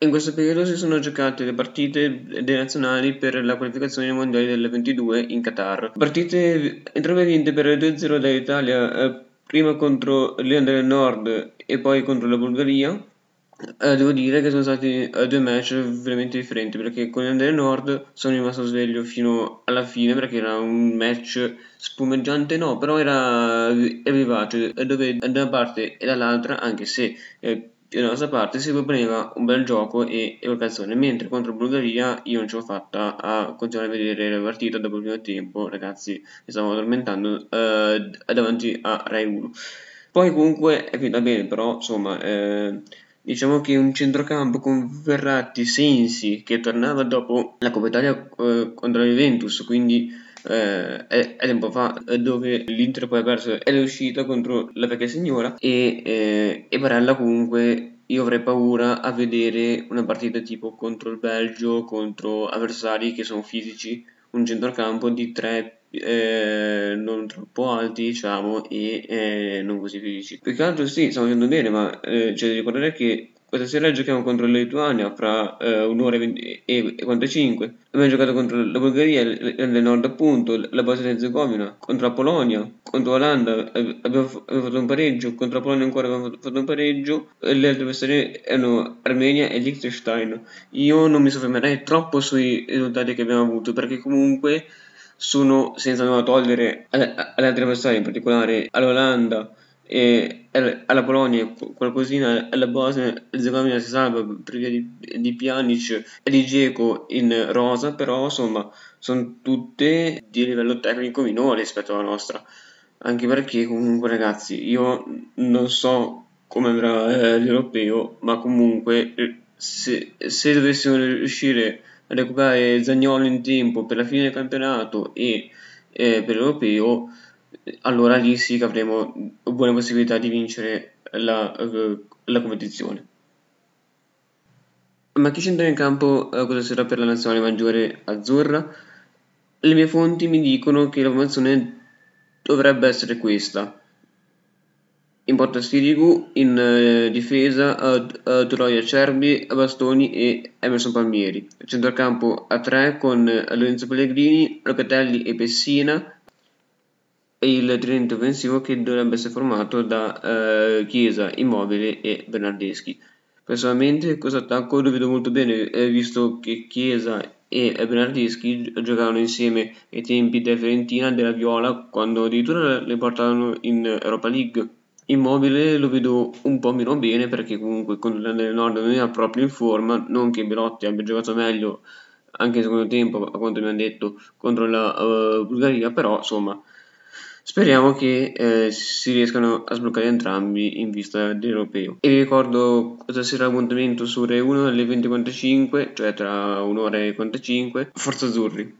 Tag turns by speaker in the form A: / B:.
A: In questo periodo si sono giocate le partite delle nazionali per la qualificazione ai mondiali del 22 in Qatar. Partite entrambe vinte per 2-0 dall'Italia, eh, prima contro l'Irlanda del Nord e poi contro la Bulgaria. Eh, devo dire che sono stati eh, due match veramente differenti perché con l'Irlanda del Nord sono rimasto sveglio fino alla fine perché era un match spumeggiante no, però era, era vivace dove da una parte e dall'altra anche se eh, dalla nostra parte si proponeva un bel gioco e evocazione, mentre contro Bulgaria io non ce l'ho fatta a continuare a vedere la partita dopo il primo tempo, ragazzi, mi stavo addormentando eh, davanti a Rai 1. Poi comunque è finita bene, però insomma, eh, diciamo che un centrocampo con Verratti, Sensi, che tornava dopo la Coppa Italia eh, contro la Juventus, quindi eh, è, è, tempo fa, dove l'Inter poi ha perso ed è uscita contro la vecchia signora e, eh, e Barella comunque io avrei paura a vedere una partita tipo contro il Belgio, contro avversari che sono fisici, un centrocampo di tre eh, non troppo alti, diciamo, e eh, non così fisici. Più che altro sì, stiamo andando bene, ma eh, c'è da ricordare che questa sera giochiamo contro la Lituania fra eh, un'ora e, e 45. Abbiamo giocato contro la Bulgaria nel nord appunto, la Bosnia e Herzegovina, contro la Polonia, contro l'Olanda abbiamo, abbiamo, fatto un pareggio, contro la Polonia ancora abbiamo fatto un pareggio, e le altre avversarie erano Armenia e Liechtenstein. Io non mi soffermerei troppo sui risultati che abbiamo avuto perché comunque sono senza nulla togliere alle, alle altre avversarie, in particolare all'Olanda e alla Polonia qualcosina alla Bosnia Herzegovina si salva per via di, di Pjanic e di Dzeko in rosa però insomma sono tutte di livello tecnico minore rispetto alla nostra. Anche perché comunque ragazzi io non so come andrà eh, l'europeo ma comunque eh, se, se dovessimo riuscire a recuperare Zagnolo in tempo per la fine del campionato e eh, per l'europeo allora lì sì che avremo buone possibilità di vincere la, uh, la competizione. Ma chi c'entra in campo questa sera per la nazionale maggiore azzurra? Le mie fonti mi dicono che la formazione dovrebbe essere questa. In porta Sirigu, in uh, difesa uh, Troia Cerbi, Bastoni e Emerson Palmieri. Centrocampo a 3 con Lorenzo Pellegrini, Locatelli e Pessina, il tridente offensivo che dovrebbe essere formato da eh, Chiesa, Immobile e Bernardeschi. Personalmente questo attacco lo vedo molto bene, eh, visto che Chiesa e Bernardeschi giocavano insieme ai tempi della Fiorentina, della Viola, quando addirittura le portavano in Europa League. Immobile lo vedo un po' meno bene perché comunque con il Nord non era proprio in forma, non che Belotti abbia giocato meglio anche in secondo tempo, a quanto mi hanno detto, contro la uh, Bulgaria, però insomma Speriamo che eh, si riescano a sbloccare entrambi in vista dell'europeo. E vi ricordo questa sera l'appuntamento su Re 1 alle 20.45, cioè tra un'ora e 45. Forza Azzurri!